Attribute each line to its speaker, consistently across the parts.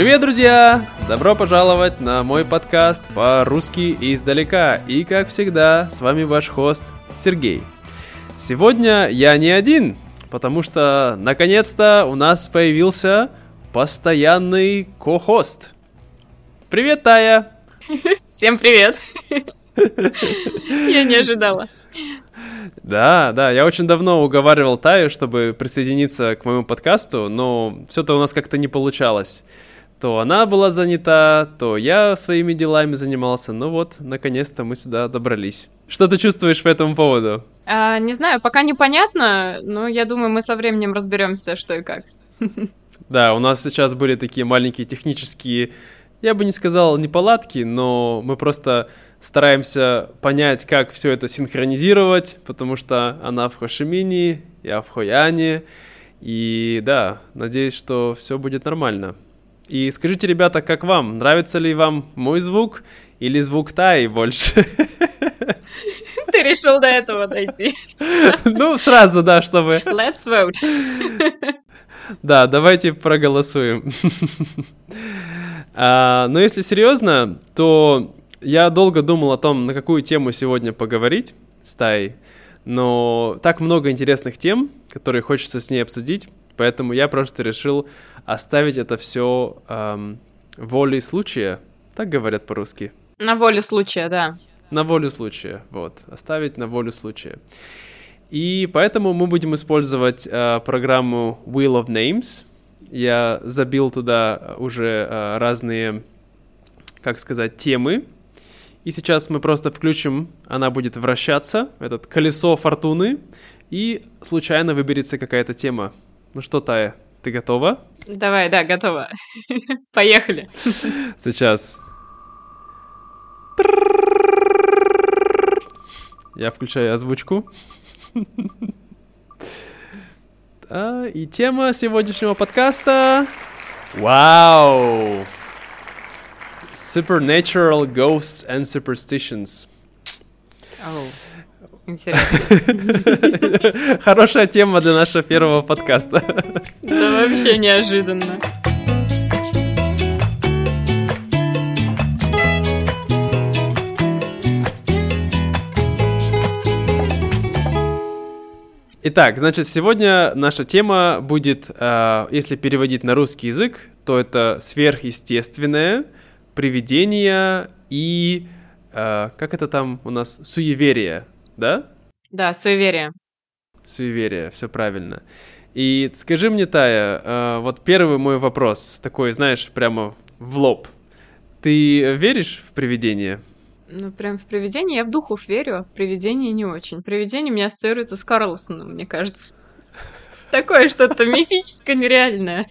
Speaker 1: Привет, друзья! Добро пожаловать на мой подкаст по-русски издалека. И, как всегда, с вами ваш хост Сергей. Сегодня я не один, потому что, наконец-то, у нас появился постоянный ко-хост. Привет, Тая!
Speaker 2: Всем привет! Я не ожидала.
Speaker 1: Да, да, я очень давно уговаривал Таю, чтобы присоединиться к моему подкасту, но все-то у нас как-то не получалось. То она была занята, то я своими делами занимался. Ну вот, наконец-то мы сюда добрались. Что ты чувствуешь по этому поводу?
Speaker 2: А, не знаю, пока непонятно, но я думаю, мы со временем разберемся, что и как.
Speaker 1: Да, у нас сейчас были такие маленькие технические, я бы не сказал неполадки, но мы просто стараемся понять, как все это синхронизировать, потому что она в Хошимине, я в Хояне, и да, надеюсь, что все будет нормально. И скажите, ребята, как вам? Нравится ли вам мой звук или звук Таи больше?
Speaker 2: Ты решил до этого дойти.
Speaker 1: Ну, сразу, да, чтобы...
Speaker 2: Let's vote.
Speaker 1: Да, давайте проголосуем. а, но если серьезно, то я долго думал о том, на какую тему сегодня поговорить с Таей, но так много интересных тем, которые хочется с ней обсудить, поэтому я просто решил оставить это все эм, волей случая, так говорят по-русски.
Speaker 2: На волю случая, да.
Speaker 1: На волю случая, вот, оставить на волю случая. И поэтому мы будем использовать э, программу Wheel of Names. Я забил туда уже э, разные, как сказать, темы. И сейчас мы просто включим, она будет вращаться, этот колесо фортуны, и случайно выберется какая-то тема. Ну что, Тая, ты готова?
Speaker 2: Давай, да, готова. Поехали.
Speaker 1: Сейчас. Я включаю озвучку. А, и тема сегодняшнего подкаста... Вау! Supernatural Ghosts and Superstitions.
Speaker 2: Oh, интересно.
Speaker 1: Хорошая тема для нашего первого подкаста.
Speaker 2: Да вообще неожиданно.
Speaker 1: Итак, значит, сегодня наша тема будет, э, если переводить на русский язык, то это сверхъестественное, привидение и, э, как это там у нас, суеверие, да?
Speaker 2: Да, суеверие.
Speaker 1: Суеверие, все правильно. И скажи мне, Тая, э, вот первый мой вопрос, такой, знаешь, прямо в лоб. Ты веришь в привидения?
Speaker 2: Ну, прям в привидение я в духов верю, а в привидение не очень. Привидение у меня ассоциируется с Карлсоном, мне кажется. Такое что-то мифическое, нереальное.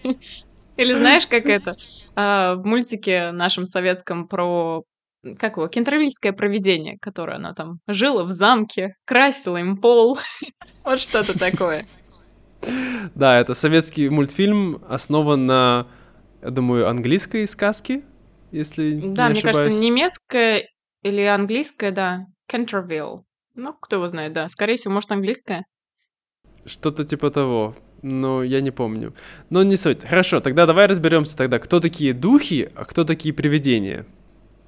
Speaker 2: Или знаешь, как это? А, в мультике нашем советском про как его, кентервильское провидение, которое она там жила в замке, красила им пол. вот что-то такое.
Speaker 1: Да, это советский мультфильм, основан на, я думаю, английской сказке, если
Speaker 2: Да,
Speaker 1: не
Speaker 2: мне кажется, немецкая или английская, да. Кентервилл. Ну, кто его знает, да. Скорее всего, может, английская.
Speaker 1: Что-то типа того. Но я не помню. Но не суть. Хорошо, тогда давай разберемся тогда, кто такие духи, а кто такие привидения,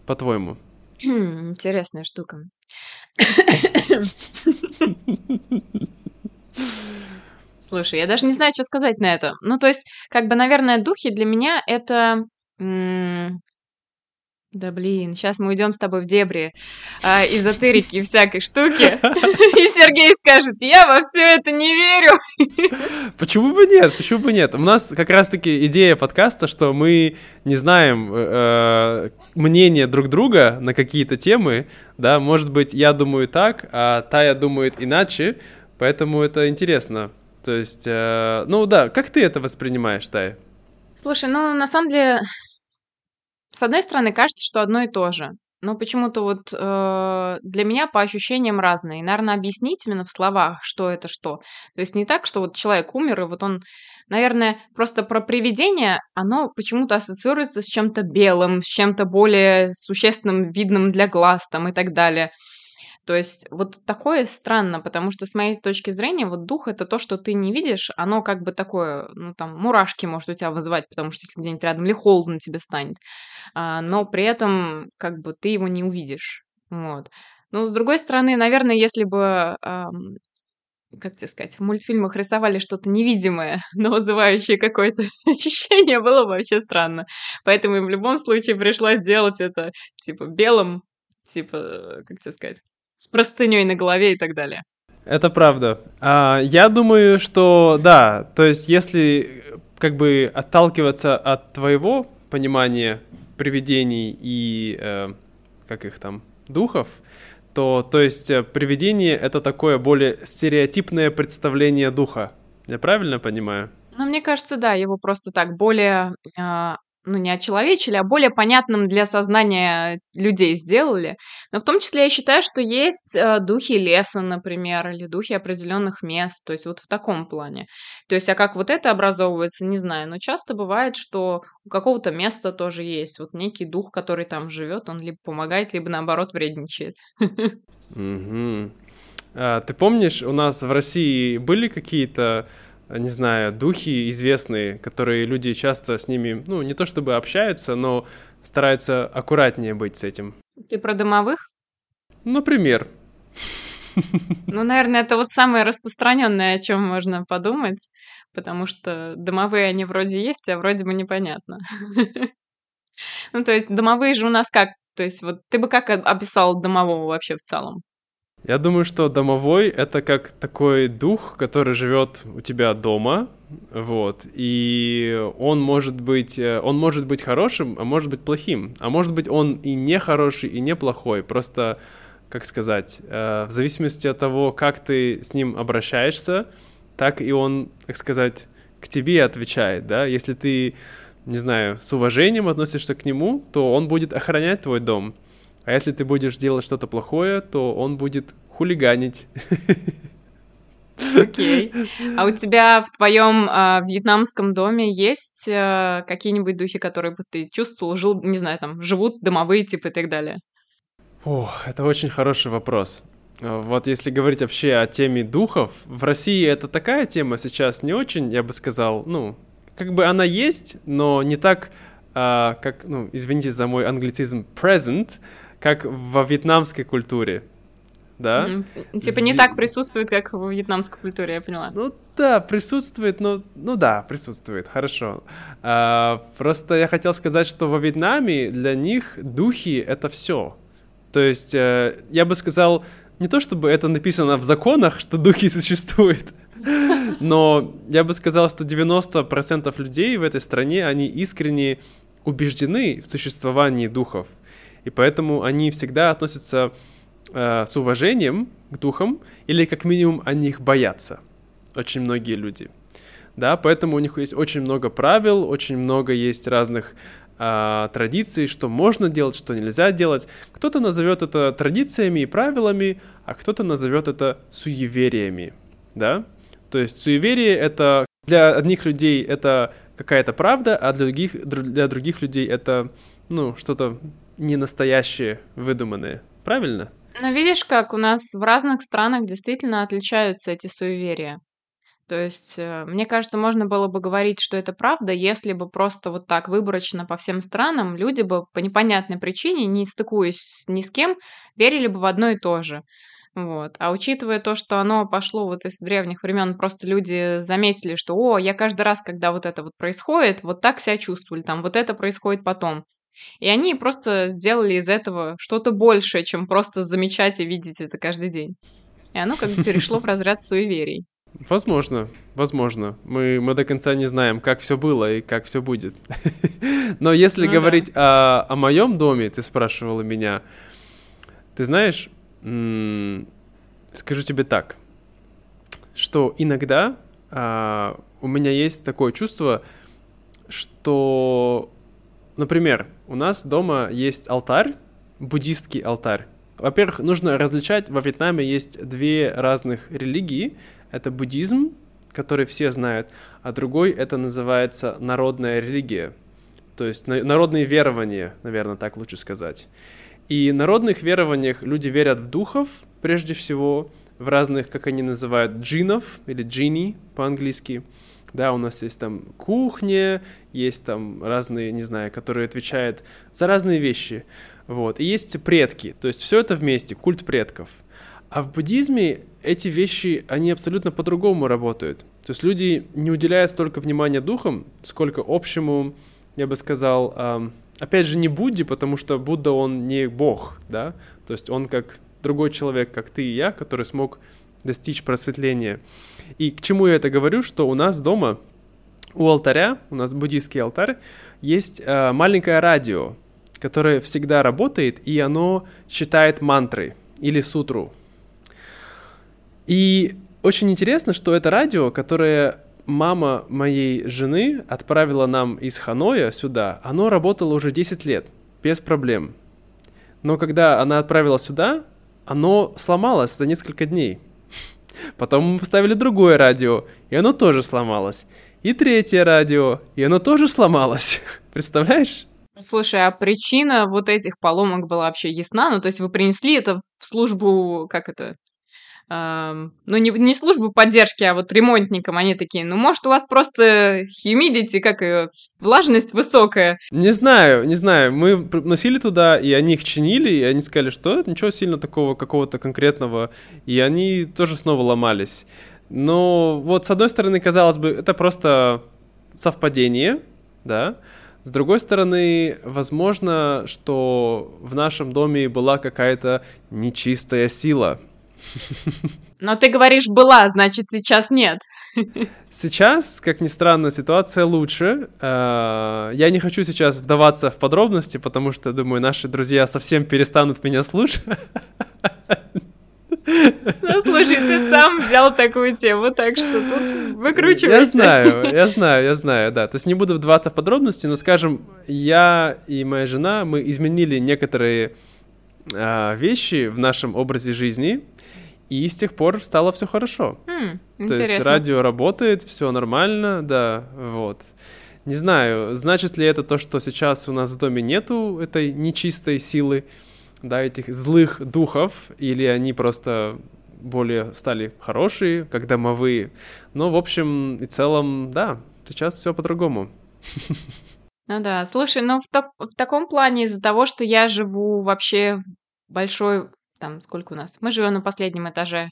Speaker 1: по-твоему.
Speaker 2: Хм, Интересная штука. Слушай, я даже не знаю, что сказать на это. Ну, то есть, как бы, наверное, духи для меня это... Да блин, сейчас мы уйдем с тобой в дебри а, эзотерики и всякой штуки. И Сергей скажет, я во все это не верю.
Speaker 1: Почему бы нет? Почему бы нет? У нас как раз-таки идея подкаста, что мы не знаем э, мнения друг друга на какие-то темы, да, может быть, я думаю так, а Тая думает иначе, поэтому это интересно. То есть, э, ну да, как ты это воспринимаешь, Тая?
Speaker 2: Слушай, ну, на самом деле, с одной стороны, кажется, что одно и то же. Но почему-то вот э, для меня по ощущениям разные. И, наверное, объяснить именно в словах, что это что. То есть не так, что вот человек умер, и вот он, наверное, просто про привидение, оно почему-то ассоциируется с чем-то белым, с чем-то более существенным, видным для глаз там и так далее. То есть вот такое странно, потому что с моей точки зрения вот дух это то, что ты не видишь, оно как бы такое, ну там мурашки может у тебя вызывать, потому что если где-нибудь рядом или холодно тебе станет, а, но при этом как бы ты его не увидишь. Вот. Ну, с другой стороны, наверное, если бы как тебе сказать, в мультфильмах рисовали что-то невидимое, но вызывающее какое-то ощущение, было бы вообще странно. Поэтому им в любом случае пришлось сделать это, типа, белым, типа, как тебе сказать, с простыней на голове и так далее.
Speaker 1: Это правда. А, я думаю, что да, то есть если как бы отталкиваться от твоего понимания привидений и э, как их там духов, то, то есть э, привидение — это такое более стереотипное представление духа. Я правильно понимаю?
Speaker 2: Ну, мне кажется, да, его просто так более а, ну, не очеловечили, а более понятным для сознания людей сделали. Но в том числе я считаю, что есть э, духи леса, например, или духи определенных мест, то есть вот в таком плане. То есть, а как вот это образовывается, не знаю, но часто бывает, что у какого-то места тоже есть вот некий дух, который там живет, он либо помогает, либо наоборот вредничает.
Speaker 1: А, ты помнишь, у нас в России были какие-то не знаю, духи известные, которые люди часто с ними, ну, не то чтобы общаются, но стараются аккуратнее быть с этим.
Speaker 2: Ты про домовых?
Speaker 1: Например.
Speaker 2: Ну, наверное, это вот самое распространенное, о чем можно подумать, потому что домовые они вроде есть, а вроде бы непонятно. Ну, то есть домовые же у нас как? То есть вот ты бы как описал домового вообще в целом?
Speaker 1: Я думаю, что домовой — это как такой дух, который живет у тебя дома, вот, и он может быть, э, он может быть хорошим, а может быть плохим, а может быть он и не хороший, и не плохой, просто, как сказать, э, в зависимости от того, как ты с ним обращаешься, так и он, так сказать, к тебе отвечает, да, если ты, не знаю, с уважением относишься к нему, то он будет охранять твой дом, а если ты будешь делать что-то плохое, то он будет хулиганить.
Speaker 2: Окей. А у тебя в твоем э, вьетнамском доме есть э, какие-нибудь духи, которые бы ты чувствовал, жил, не знаю, там, живут домовые типы и так далее?
Speaker 1: О, это очень хороший вопрос. А, вот если говорить вообще о теме духов, в России это такая тема сейчас не очень, я бы сказал, ну, как бы она есть, но не так, а, как, ну, извините за мой англицизм, present, как во вьетнамской культуре. Да?
Speaker 2: Mm-hmm. Типа не так присутствует, как во вьетнамской культуре, я поняла.
Speaker 1: Ну да, присутствует, но ну да, присутствует, хорошо. А, просто я хотел сказать, что во Вьетнаме для них духи это все. То есть э, я бы сказал, не то чтобы это написано в законах, что духи существуют, но я бы сказал, что 90% людей в этой стране, они искренне убеждены в существовании духов. И поэтому они всегда относятся э, с уважением к духам, или как минимум они их боятся. Очень многие люди. Да, поэтому у них есть очень много правил, очень много есть разных э, традиций, что можно делать, что нельзя делать. Кто-то назовет это традициями и правилами, а кто-то назовет это суевериями. Да? То есть суеверие это для одних людей это какая-то правда, а для других, для других людей это ну, что-то не настоящие, выдуманные. Правильно?
Speaker 2: Ну, видишь, как у нас в разных странах действительно отличаются эти суеверия. То есть, э, мне кажется, можно было бы говорить, что это правда, если бы просто вот так выборочно по всем странам люди бы по непонятной причине, не стыкуясь ни с кем, верили бы в одно и то же. Вот. А учитывая то, что оно пошло вот из древних времен, просто люди заметили, что, о, я каждый раз, когда вот это вот происходит, вот так себя чувствовали, там, вот это происходит потом. И они просто сделали из этого что-то большее, чем просто замечать и видеть это каждый день. И оно как бы перешло в разряд суеверий.
Speaker 1: Возможно, возможно. Мы, мы до конца не знаем, как все было и как все будет. Но если ну, говорить да. о, о моем доме, ты спрашивала меня, ты знаешь, скажу тебе так, что иногда а, у меня есть такое чувство, что Например, у нас дома есть алтарь, буддистский алтарь. Во-первых, нужно различать, во Вьетнаме есть две разных религии. Это буддизм, который все знают, а другой это называется народная религия. То есть народные верования, наверное, так лучше сказать. И народных верованиях люди верят в духов, прежде всего, в разных, как они называют, джинов или джини по-английски. Да, у нас есть там кухня, есть там разные, не знаю, которые отвечают за разные вещи. Вот. И есть предки, то есть все это вместе, культ предков. А в буддизме эти вещи, они абсолютно по-другому работают. То есть люди не уделяют столько внимания духам, сколько общему, я бы сказал, эм, опять же, не Будде, потому что Будда, он не бог, да, то есть он как другой человек, как ты и я, который смог достичь просветления. И к чему я это говорю, что у нас дома, у алтаря, у нас буддийский алтарь, есть э, маленькое радио, которое всегда работает, и оно читает мантры или сутру. И очень интересно, что это радио, которое мама моей жены отправила нам из Ханоя сюда, оно работало уже 10 лет, без проблем. Но когда она отправила сюда, оно сломалось за несколько дней. Потом мы поставили другое радио, и оно тоже сломалось. И третье радио, и оно тоже сломалось. Представляешь?
Speaker 2: Слушай, а причина вот этих поломок была вообще ясна? Ну, то есть вы принесли это в службу, как это, ну, не, не службу поддержки, а вот ремонтникам, они такие, ну, может, у вас просто humidity, как ее, влажность высокая.
Speaker 1: Не знаю, не знаю, мы носили туда, и они их чинили, и они сказали, что ничего сильно такого какого-то конкретного, и они тоже снова ломались. Но вот с одной стороны, казалось бы, это просто совпадение, да, с другой стороны, возможно, что в нашем доме была какая-то нечистая сила,
Speaker 2: но ты говоришь «была», значит, сейчас нет.
Speaker 1: Сейчас, как ни странно, ситуация лучше. Э, я не хочу сейчас вдаваться в подробности, потому что, думаю, наши друзья совсем перестанут меня слушать.
Speaker 2: Ну, слушай, ты сам взял такую тему, так что тут выкручивайся.
Speaker 1: Я знаю, я знаю, я знаю, да. То есть не буду вдаваться в подробности, но, скажем, я и моя жена, мы изменили некоторые а, вещи в нашем образе жизни, и с тех пор стало все хорошо.
Speaker 2: Mm,
Speaker 1: То есть радио работает, все нормально, да, вот. Не знаю, значит ли это то, что сейчас у нас в доме нету этой нечистой силы, да, этих злых духов, или они просто более стали хорошие, как домовые. Но, в общем и целом, да, сейчас все по-другому.
Speaker 2: Ну да, слушай, ну в, так- в таком плане из-за того, что я живу вообще в большой там сколько у нас? Мы живем на последнем этаже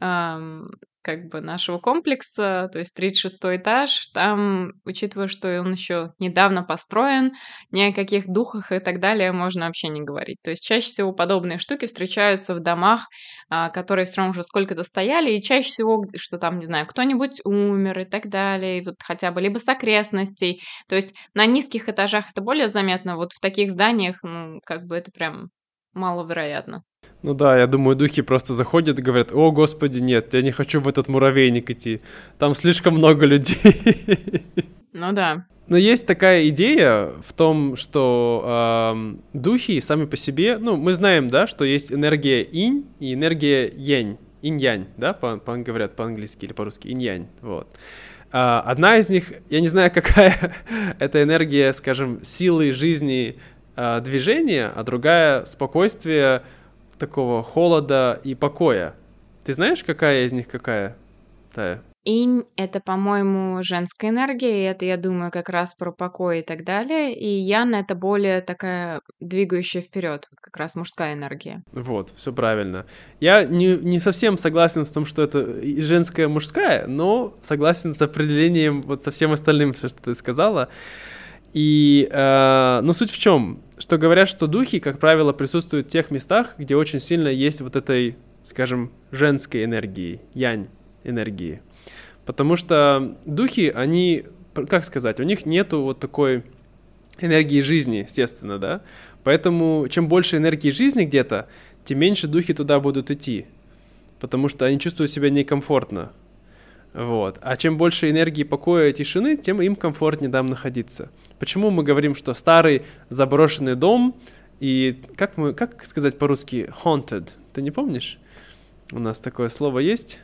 Speaker 2: эм, как бы нашего комплекса, то есть 36 этаж. Там, учитывая, что он еще недавно построен, ни о каких духах и так далее можно вообще не говорить. То есть чаще всего подобные штуки встречаются в домах, э, которые все равно уже сколько-то стояли, и чаще всего, что там, не знаю, кто-нибудь умер и так далее, и вот хотя бы либо с окрестностей. То есть на низких этажах это более заметно, вот в таких зданиях, ну, как бы это прям маловероятно.
Speaker 1: Ну да, я думаю, духи просто заходят и говорят, о, господи, нет, я не хочу в этот муравейник идти, там слишком много людей.
Speaker 2: Ну да.
Speaker 1: Но есть такая идея в том, что э, духи сами по себе, ну, мы знаем, да, что есть энергия инь и энергия янь, инь-янь, да, по, по, говорят по-английски или по-русски, инь-янь, вот. Э, одна из них, я не знаю, какая это энергия, скажем, силы жизни э, движения, а другая спокойствие, такого холода и покоя. Ты знаешь, какая из них какая? Тая?
Speaker 2: Инь — это, по-моему, женская энергия, и это, я думаю, как раз про покой и так далее. И Ян — это более такая двигающая вперед, как раз мужская энергия.
Speaker 1: Вот, все правильно. Я не, не совсем согласен с том, что это женская, мужская, но согласен с определением вот со всем остальным, все, что ты сказала. И, э, но суть в чем? Что говорят, что духи, как правило, присутствуют в тех местах, где очень сильно есть вот этой, скажем, женской энергии, янь энергии. Потому что духи, они, как сказать, у них нету вот такой энергии жизни, естественно, да? Поэтому чем больше энергии жизни где-то, тем меньше духи туда будут идти. Потому что они чувствуют себя некомфортно. Вот. А чем больше энергии покоя и тишины, тем им комфортнее там находиться. Почему мы говорим, что старый заброшенный дом и как мы, как сказать по-русски haunted? Ты не помнишь? У нас такое слово есть?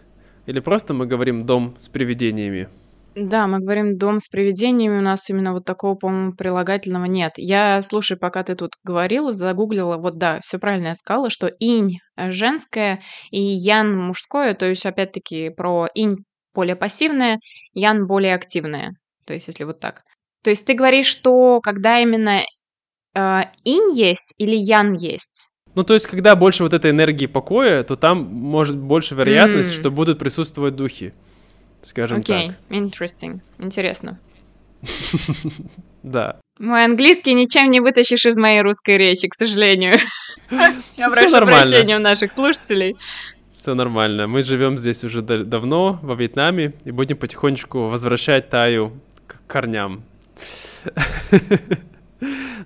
Speaker 1: Или просто мы говорим дом с привидениями?
Speaker 2: Да, мы говорим дом с привидениями, у нас именно вот такого, по-моему, прилагательного нет. Я, слушай, пока ты тут говорила, загуглила, вот да, все правильно я сказала, что инь женское и ян мужское, то есть опять-таки про инь более пассивное, ян более активное. То есть если вот так. То есть ты говоришь, что когда именно э, инь есть или ян есть?
Speaker 1: Ну, то есть, когда больше вот этой энергии покоя, то там может больше вероятность, mm. что будут присутствовать духи скажем
Speaker 2: okay.
Speaker 1: так.
Speaker 2: interesting. Интересно.
Speaker 1: Да.
Speaker 2: Мой английский ничем не вытащишь из моей русской речи, к сожалению. Я прошу прощения у наших слушателей.
Speaker 1: Все нормально. Мы живем здесь уже давно, во Вьетнаме, и будем потихонечку возвращать Таю к корням.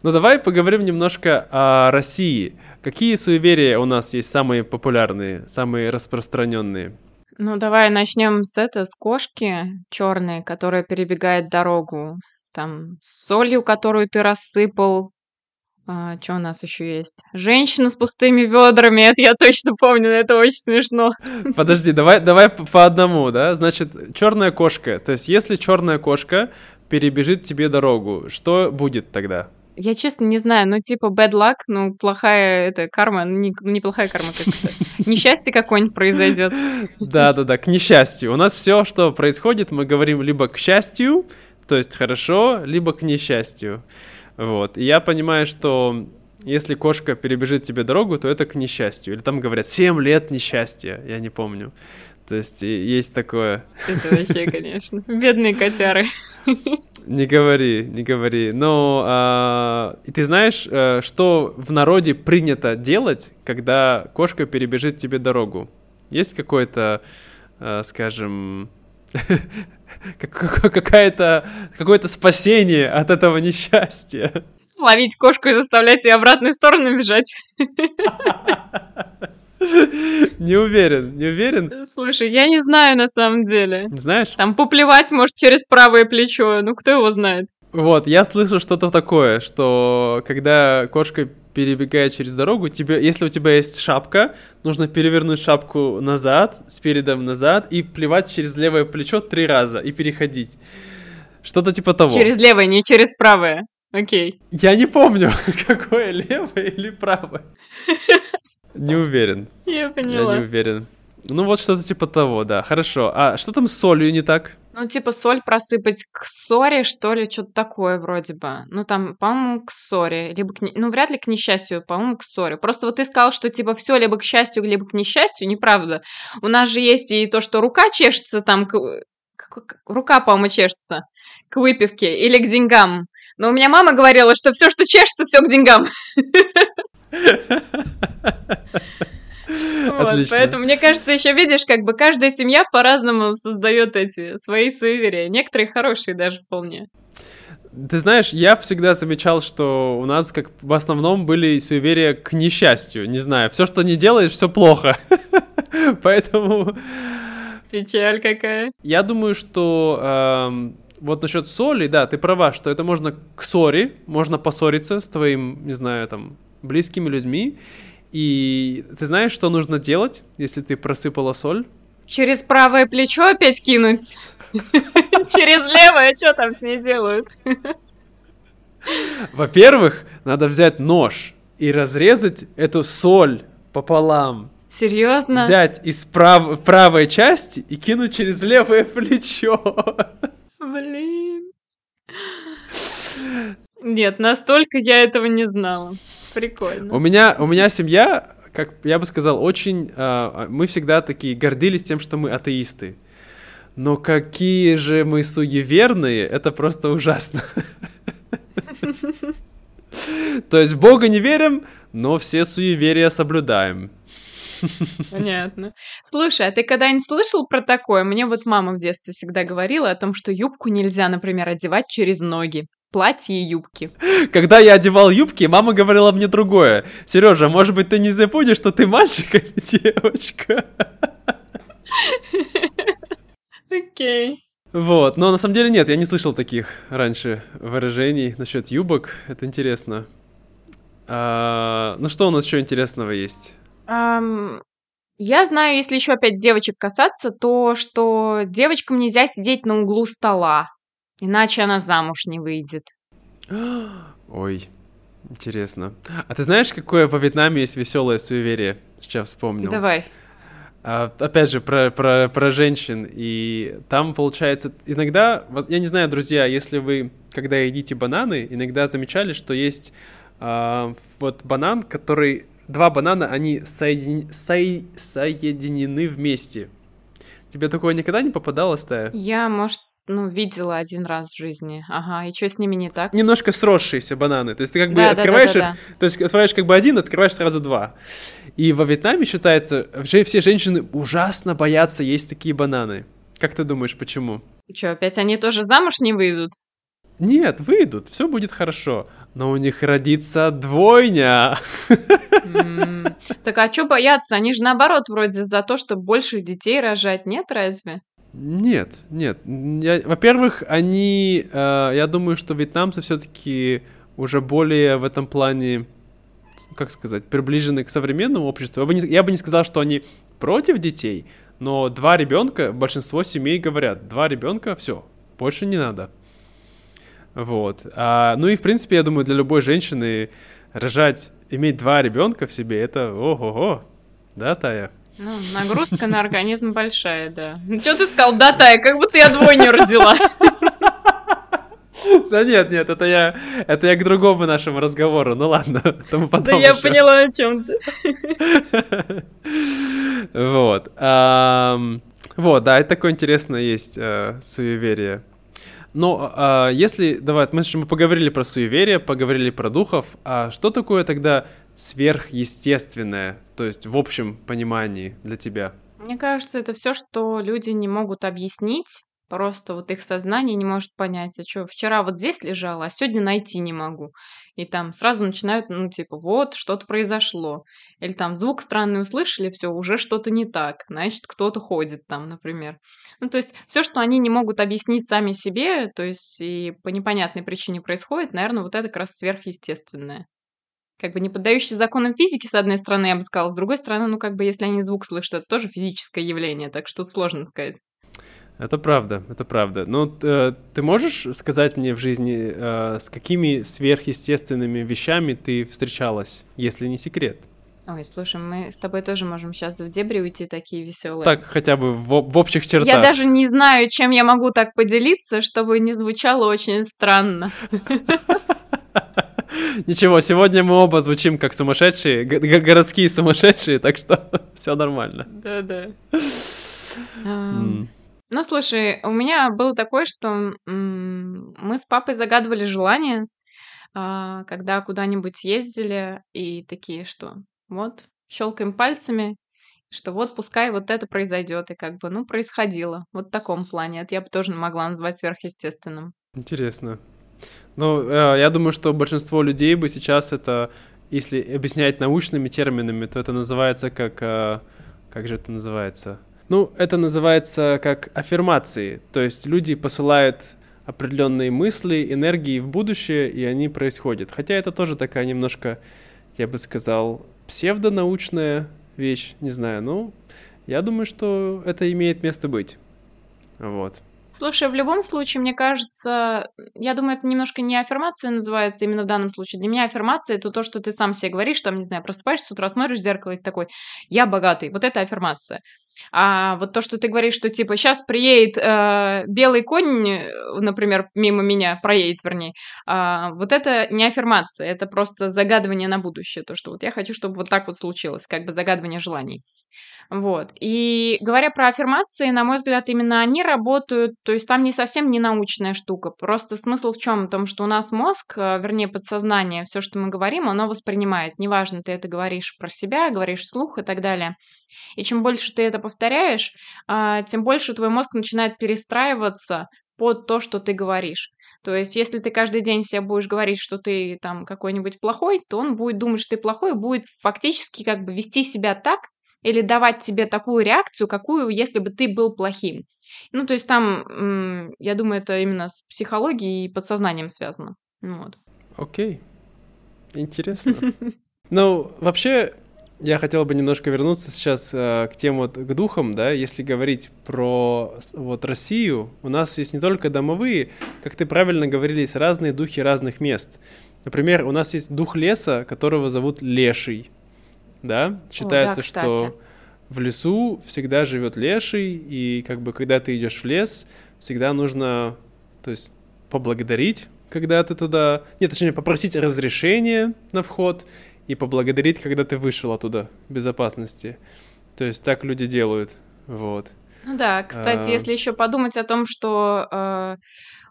Speaker 1: Ну давай поговорим немножко о России. Какие суеверия у нас есть самые популярные, самые распространенные?
Speaker 2: Ну, давай начнем с этого, с кошки черной, которая перебегает дорогу. Там с солью, которую ты рассыпал. А, что у нас еще есть? Женщина с пустыми ведрами, это я точно помню, это очень смешно.
Speaker 1: Подожди, давай, давай по одному, да? Значит, черная кошка. То есть, если черная кошка перебежит тебе дорогу, что будет тогда?
Speaker 2: Я честно не знаю, ну типа bad luck, ну плохая это карма, ну, не, ну, неплохая карма как-то. Несчастье какое-нибудь произойдет.
Speaker 1: Да-да-да, к несчастью. У нас все, что происходит, мы говорим либо к счастью, то есть хорошо, либо к несчастью. Вот. И я понимаю, что если кошка перебежит тебе дорогу, то это к несчастью. Или там говорят 7 лет несчастья, я не помню. То есть есть такое.
Speaker 2: Это вообще, конечно. Бедные котяры.
Speaker 1: Не говори, не говори. Но а, и ты знаешь, а, что в народе принято делать, когда кошка перебежит тебе дорогу? Есть какое-то, а, скажем, какая-то какое-то спасение от этого несчастья?
Speaker 2: Ловить кошку и заставлять ее обратной сторону бежать.
Speaker 1: Не уверен, не уверен.
Speaker 2: Слушай, я не знаю на самом деле.
Speaker 1: Знаешь?
Speaker 2: Там поплевать может через правое плечо, ну кто его знает.
Speaker 1: Вот, я слышал что-то такое, что когда кошка перебегает через дорогу, тебе, если у тебя есть шапка, нужно перевернуть шапку назад, с передом назад, и плевать через левое плечо три раза и переходить. Что-то типа того.
Speaker 2: Через левое, не через правое. Окей.
Speaker 1: Я не помню, какое левое или правое. Не уверен.
Speaker 2: Я поняла.
Speaker 1: Я не уверен. Ну вот что-то типа того, да. Хорошо. А что там с солью не так?
Speaker 2: Ну, типа соль просыпать к ссоре, что ли, что-то такое вроде бы. Ну, там, по-моему, к ссоре. Либо к... Ну, вряд ли к несчастью, по-моему, к ссоре. Просто вот ты сказал, что, типа, все либо к счастью, либо к несчастью. Неправда. У нас же есть и то, что рука чешется там, к... рука, по-моему, чешется к выпивке или к деньгам. Но у меня мама говорила, что все, что чешется, все к деньгам. Вот, поэтому, мне кажется, еще видишь, как бы каждая семья по-разному создает эти свои суеверия. Некоторые хорошие даже вполне.
Speaker 1: Ты знаешь, я всегда замечал, что у нас как в основном были суеверия к несчастью. Не знаю, все, что не делаешь, все плохо. Поэтому...
Speaker 2: Печаль какая.
Speaker 1: Я думаю, что эм, вот насчет соли, да, ты права, что это можно к ссоре, можно поссориться с твоим, не знаю, там, близкими людьми. И ты знаешь, что нужно делать, если ты просыпала соль?
Speaker 2: Через правое плечо опять кинуть? Через левое, что там с ней делают?
Speaker 1: Во-первых, надо взять нож и разрезать эту соль пополам.
Speaker 2: Серьезно?
Speaker 1: Взять из прав... правой части и кинуть через левое плечо.
Speaker 2: Блин. Нет, настолько я этого не знала. Прикольно.
Speaker 1: У меня, у меня семья, как я бы сказал, очень... Э, мы всегда такие гордились тем, что мы атеисты. Но какие же мы суеверные, это просто ужасно. То есть в Бога не верим, но все суеверия соблюдаем.
Speaker 2: Понятно. Слушай, а ты когда-нибудь слышал про такое? Мне вот мама в детстве всегда говорила о том, что юбку нельзя, например, одевать через ноги платья и юбки.
Speaker 1: Когда я одевал юбки, мама говорила мне другое. Сережа, может быть, ты не забудешь, что ты мальчик, а не девочка?
Speaker 2: Окей. Okay.
Speaker 1: Вот, но на самом деле нет, я не слышал таких раньше выражений насчет юбок. Это интересно. А, ну что у нас еще интересного есть?
Speaker 2: Um, Я знаю, если еще опять девочек касаться, то что девочкам нельзя сидеть на углу стола, иначе она замуж не выйдет.
Speaker 1: Ой, интересно. А ты знаешь, какое во Вьетнаме есть веселое суеверие? Сейчас вспомнил.
Speaker 2: Давай.
Speaker 1: А, опять же, про, про, про женщин. И там, получается, иногда, я не знаю, друзья, если вы, когда едите бананы, иногда замечали, что есть а, вот банан, который... Два банана, они соедин... со... соединены вместе. Тебе такое никогда не попадалось, Тая?
Speaker 2: Я, может, ну, видела один раз в жизни. Ага, и что с ними не так?
Speaker 1: Немножко сросшиеся бананы. То есть ты как бы да, открываешь да, да, их, да. то есть открываешь как бы один, открываешь сразу два. И во Вьетнаме считается, все женщины ужасно боятся есть такие бананы. Как ты думаешь, почему?
Speaker 2: Что, опять они тоже замуж не выйдут?
Speaker 1: Нет, выйдут, все будет хорошо. Но у них родится двойня.
Speaker 2: Так а что бояться? Они же наоборот вроде за то, чтобы больше детей рожать, нет разве?
Speaker 1: Нет, нет. во-первых, они, э, я думаю, что вьетнамцы все-таки уже более в этом плане, как сказать, приближены к современному обществу. Я бы, не, я бы не сказал, что они против детей, но два ребенка, большинство семей говорят, два ребенка, все, больше не надо. Вот. А, ну и, в принципе, я думаю, для любой женщины рожать, иметь два ребенка в себе, это ого-го. Да, Тая?
Speaker 2: Ну, нагрузка на организм большая, да. Ну, что ты сказал, да, Тая, как будто я двойню родила.
Speaker 1: Да нет, нет, это я, это я к другому нашему разговору. Ну ладно, это мы потом
Speaker 2: Да я еще. поняла, о чем ты.
Speaker 1: Вот. Вот, да, это такое интересное есть э, суеверие. Но а, если, давай, мы, мы поговорили про суеверие, поговорили про духов, а что такое тогда сверхъестественное, то есть в общем понимании для тебя?
Speaker 2: Мне кажется, это все, что люди не могут объяснить, просто вот их сознание не может понять, а что, вчера вот здесь лежало, а сегодня найти не могу. И там сразу начинают, ну, типа, вот, что-то произошло. Или там звук странный услышали, все, уже что-то не так, значит, кто-то ходит там, например. Ну, то есть все, что они не могут объяснить сами себе, то есть и по непонятной причине происходит, наверное, вот это как раз сверхъестественное как бы не поддающие законам физики, с одной стороны, я бы сказала, с другой стороны, ну, как бы, если они звук слышат, это тоже физическое явление, так что тут сложно сказать.
Speaker 1: Это правда, это правда. Ну, э, ты можешь сказать мне в жизни, э, с какими сверхъестественными вещами ты встречалась, если не секрет?
Speaker 2: Ой, слушай, мы с тобой тоже можем сейчас в дебри уйти такие веселые.
Speaker 1: Так, хотя бы в, в общих чертах.
Speaker 2: Я даже не знаю, чем я могу так поделиться, чтобы не звучало очень странно.
Speaker 1: Ничего, сегодня мы оба звучим как сумасшедшие, городские сумасшедшие, так что все нормально.
Speaker 2: Да-да. Ну, слушай, у меня было такое, что мы с папой загадывали желание, а, когда куда-нибудь ездили, и такие, что вот, щелкаем пальцами, что вот пускай вот это произойдет, и как бы, ну, происходило. Вот в таком плане. Это я бы тоже могла назвать сверхъестественным.
Speaker 1: Интересно. Ну, э, я думаю, что большинство людей бы сейчас это, если объяснять научными терминами, то это называется как... Э, как же это называется? Ну, это называется как аффирмации. То есть люди посылают определенные мысли, энергии в будущее, и они происходят. Хотя это тоже такая немножко, я бы сказал, псевдонаучная вещь, не знаю, ну, я думаю, что это имеет место быть. Вот.
Speaker 2: Слушай, в любом случае, мне кажется, я думаю, это немножко не аффирмация называется именно в данном случае. Для меня аффирмация это то, что ты сам себе говоришь, там, не знаю, просыпаешься с утра, смотришь в зеркало и такой, я богатый. Вот это аффирмация. А вот то, что ты говоришь, что типа сейчас приедет э, белый конь, например, мимо меня, проедет, вернее, э, вот это не аффирмация, это просто загадывание на будущее. То, что вот я хочу, чтобы вот так вот случилось, как бы загадывание желаний. Вот. И говоря про аффирмации, на мой взгляд, именно они работают, то есть там не совсем не научная штука. Просто смысл в чем? В том, что у нас мозг, э, вернее, подсознание, все, что мы говорим, оно воспринимает. Неважно, ты это говоришь про себя, говоришь вслух и так далее. И чем больше ты это повторяешь, а, тем больше твой мозг начинает перестраиваться под то, что ты говоришь. То есть, если ты каждый день себе будешь говорить, что ты там какой-нибудь плохой, то он будет думать, что ты плохой, будет фактически как бы вести себя так, или давать тебе такую реакцию, какую, если бы ты был плохим. Ну, то есть там, я думаю, это именно с психологией и подсознанием связано. Вот.
Speaker 1: Окей. Интересно. Ну, вообще, Я хотел бы немножко вернуться сейчас э, к тем вот к духам, да, если говорить про вот Россию, у нас есть не только домовые, как ты правильно говорили, есть разные духи разных мест. Например, у нас есть дух леса, которого зовут Леший, да, считается, О, да, что в лесу всегда живет леший, и как бы когда ты идешь в лес, всегда нужно, то есть поблагодарить, когда ты туда, нет, точнее, попросить разрешение на вход и поблагодарить, когда ты вышел оттуда безопасности. То есть так люди делают, вот.
Speaker 2: Ну да, кстати, а... если еще подумать о том, что э,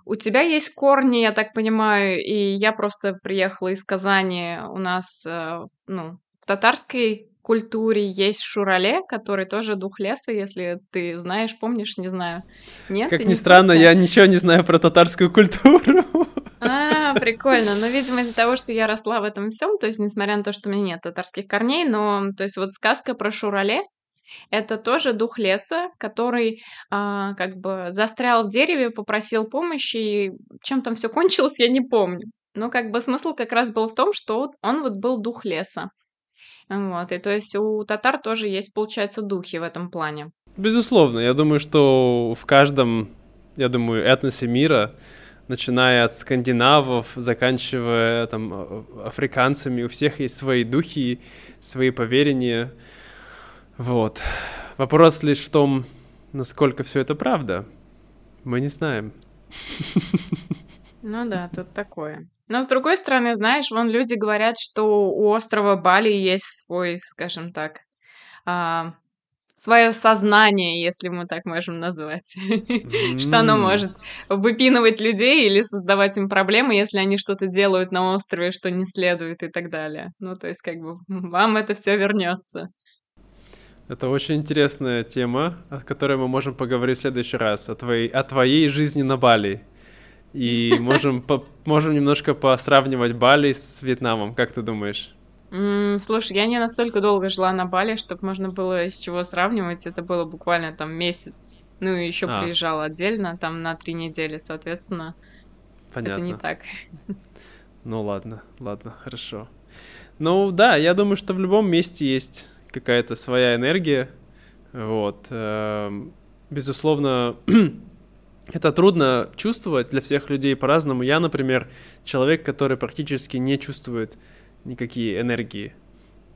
Speaker 2: у тебя есть корни, я так понимаю, и я просто приехала из Казани, у нас, э, ну, татарской культуре есть шурале, который тоже дух леса, если ты знаешь, помнишь, не знаю.
Speaker 1: Нет? Как ни не странно, я ничего не знаю про татарскую культуру.
Speaker 2: А, прикольно. Но, видимо, из-за того, что я росла в этом всем, то есть, несмотря на то, что у меня нет татарских корней, но, то есть, вот сказка про Шурале, это тоже дух леса, который а, как бы застрял в дереве, попросил помощи, и чем там все кончилось, я не помню. Но как бы смысл как раз был в том, что он вот был дух леса. Вот, и то есть у татар тоже есть, получается, духи в этом плане.
Speaker 1: Безусловно, я думаю, что в каждом, я думаю, этносе мира, начиная от скандинавов, заканчивая там африканцами, у всех есть свои духи, свои поверения. Вот. Вопрос лишь в том, насколько все это правда. Мы не знаем.
Speaker 2: Ну да, тут такое. Но с другой стороны, знаешь, вон люди говорят, что у острова Бали есть свой, скажем так, а, свое сознание, если мы так можем назвать, что оно может выпинывать людей или создавать им проблемы, если они что-то делают на острове, что не следует и так далее. Ну, то есть, как бы, вам это все вернется.
Speaker 1: Это очень интересная тема, о которой мы можем поговорить в следующий раз, о твоей, о твоей жизни на Бали. И можем, по, можем немножко посравнивать Бали с Вьетнамом. Как ты думаешь?
Speaker 2: Mm, слушай, я не настолько долго жила на Бали, чтобы можно было с чего сравнивать. Это было буквально там месяц. Ну и еще а. приезжала отдельно, там на три недели, соответственно. Понятно. Это не так.
Speaker 1: Ну ладно, ладно, хорошо. Ну да, я думаю, что в любом месте есть какая-то своя энергия. Вот. Эм, безусловно, это трудно чувствовать для всех людей по-разному. Я, например, человек, который практически не чувствует никакие энергии.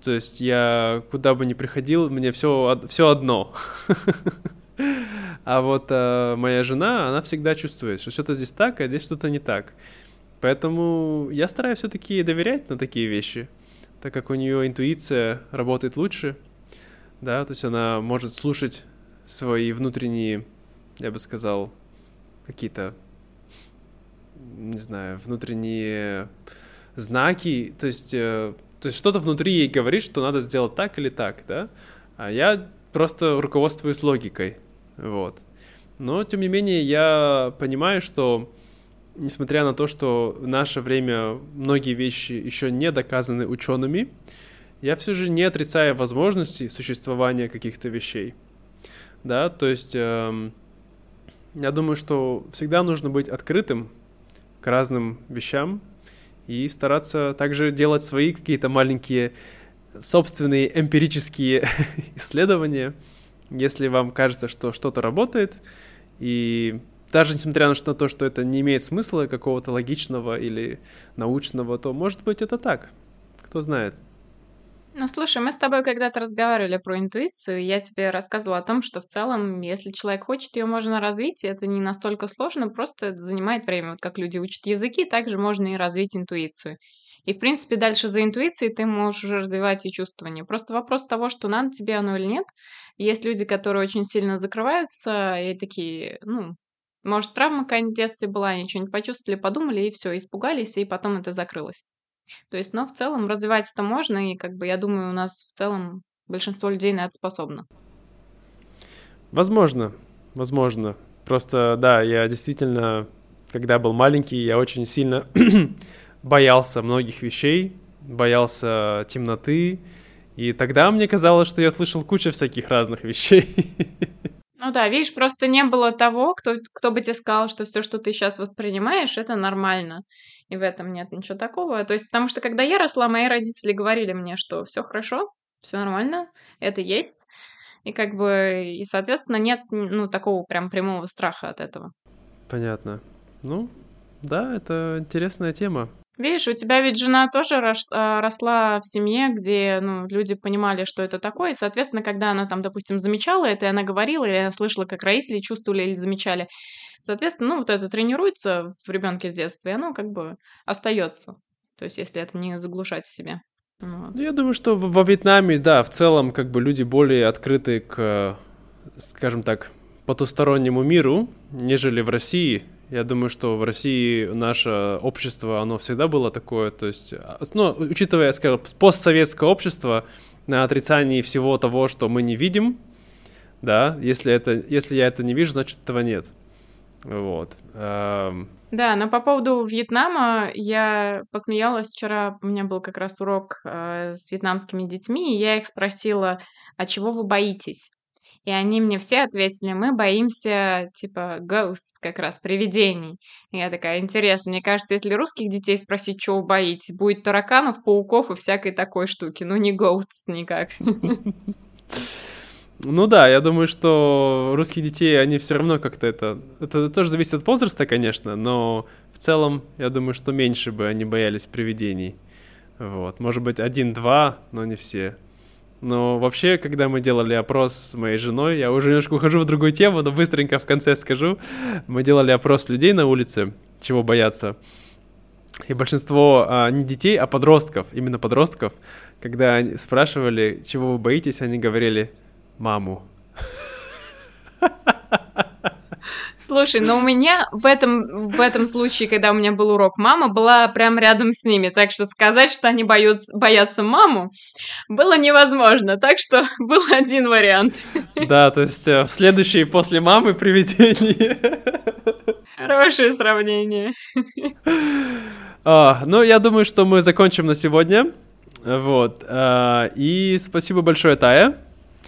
Speaker 1: То есть я куда бы ни приходил, мне все, все одно. А вот э, моя жена, она всегда чувствует, что что-то здесь так, а здесь что-то не так. Поэтому я стараюсь все-таки доверять на такие вещи, так как у нее интуиция работает лучше, да, то есть она может слушать свои внутренние, я бы сказал, какие-то, не знаю, внутренние знаки, то есть, э, то есть что-то внутри ей говорит, что надо сделать так или так, да, а я просто руководствуюсь логикой, вот. Но, тем не менее, я понимаю, что, несмотря на то, что в наше время многие вещи еще не доказаны учеными, я все же не отрицаю возможности существования каких-то вещей. Да, то есть эм, я думаю, что всегда нужно быть открытым к разным вещам и стараться также делать свои какие-то маленькие собственные эмпирические исследования, если вам кажется, что что-то работает, и даже несмотря на то, что это не имеет смысла какого-то логичного или научного, то может быть это так. Кто знает.
Speaker 2: Ну, слушай, мы с тобой когда-то разговаривали про интуицию, и я тебе рассказывала о том, что в целом, если человек хочет, ее можно развить, и это не настолько сложно, просто это занимает время. Вот как люди учат языки, также можно и развить интуицию. И, в принципе, дальше за интуицией ты можешь уже развивать и чувствование. Просто вопрос того, что надо тебе оно или нет. Есть люди, которые очень сильно закрываются и такие, ну, может, травма какая-нибудь в детстве была, они что-нибудь почувствовали, подумали, и все, испугались, и потом это закрылось. То есть, но в целом развивать это можно, и как бы я думаю, у нас в целом большинство людей на это способно.
Speaker 1: Возможно, возможно. Просто, да, я действительно, когда был маленький, я очень сильно боялся многих вещей, боялся темноты, и тогда мне казалось, что я слышал кучу всяких разных вещей.
Speaker 2: Ну да, видишь, просто не было того, кто, кто бы тебе сказал, что все, что ты сейчас воспринимаешь, это нормально. И в этом нет ничего такого. То есть, потому что когда я росла, мои родители говорили мне, что все хорошо, Все нормально, это есть. И как бы, и, соответственно, нет, ну, такого прям прямого страха от этого.
Speaker 1: Понятно. Ну, да, это интересная тема.
Speaker 2: Видишь, у тебя ведь жена тоже а, росла в семье, где ну, люди понимали, что это такое, и, соответственно, когда она там, допустим, замечала это, и она говорила, или она слышала, как родители чувствовали или замечали, соответственно, ну, вот это тренируется в ребенке с детства, и оно как бы остается. То есть, если это не заглушать в себе.
Speaker 1: Вот. Ну, я думаю, что во Вьетнаме, да, в целом, как бы люди более открыты к, скажем так, потустороннему миру, нежели в России. Я думаю, что в России наше общество, оно всегда было такое, то есть, а, ну, учитывая, скажем, постсоветское общество, на отрицании всего того, что мы не видим, да, если, это, если я это не вижу, значит, этого нет. Вот.
Speaker 2: Да, но по поводу Вьетнама я посмеялась вчера, у меня был как раз урок э, с вьетнамскими детьми, и я их спросила, а чего вы боитесь? И они мне все ответили, мы боимся, типа, ghosts, как раз, привидений. И я такая, интересно, мне кажется, если русских детей спросить, чего боитесь, будет тараканов, пауков и всякой такой штуки, но не ghosts никак.
Speaker 1: Ну да, я думаю, что русские детей, они все равно как-то это... Это тоже зависит от возраста, конечно, но в целом, я думаю, что меньше бы они боялись привидений. Вот, может быть, один-два, но не все. Но вообще, когда мы делали опрос с моей женой, я уже немножко ухожу в другую тему, но быстренько в конце скажу. Мы делали опрос людей на улице, чего бояться. И большинство а, не детей, а подростков, именно подростков, когда они спрашивали, чего вы боитесь, они говорили маму.
Speaker 2: Слушай, но у меня в этом, в этом случае, когда у меня был урок, мама была прям рядом с ними, так что сказать, что они боятся, боятся маму, было невозможно, так что был один вариант.
Speaker 1: Да, то есть э, в следующий после мамы привидение.
Speaker 2: Хорошее сравнение.
Speaker 1: А, ну, я думаю, что мы закончим на сегодня. Вот. А, и спасибо большое, Тая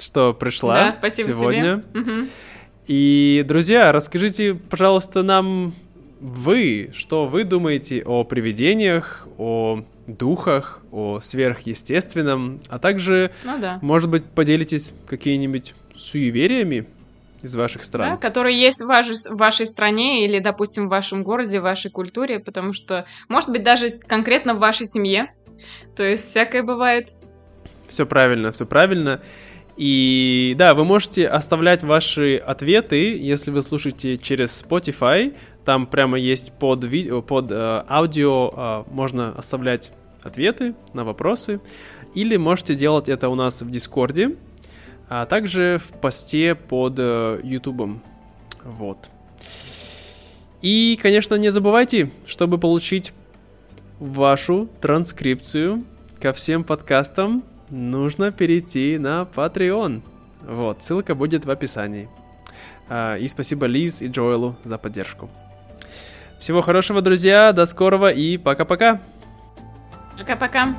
Speaker 1: что пришла да, спасибо сегодня. Тебе. Угу. И, друзья, расскажите, пожалуйста, нам вы, что вы думаете о привидениях, о духах, о сверхъестественном, а также, ну, да. может быть, поделитесь какими-нибудь суевериями из ваших стран. Да,
Speaker 2: которые есть в вашей, в вашей стране или, допустим, в вашем городе, в вашей культуре, потому что, может быть, даже конкретно в вашей семье. То есть всякое бывает.
Speaker 1: Все правильно, все правильно. И да, вы можете оставлять ваши ответы, если вы слушаете через Spotify. Там прямо есть под, видео, под э, аудио э, можно оставлять ответы на вопросы. Или можете делать это у нас в Дискорде, а также в посте под э. Вот. И, конечно, не забывайте, чтобы получить вашу транскрипцию ко всем подкастам, нужно перейти на Patreon. Вот, ссылка будет в описании. А, и спасибо Лиз и Джоэлу за поддержку. Всего хорошего, друзья, до скорого и пока-пока.
Speaker 2: Пока-пока.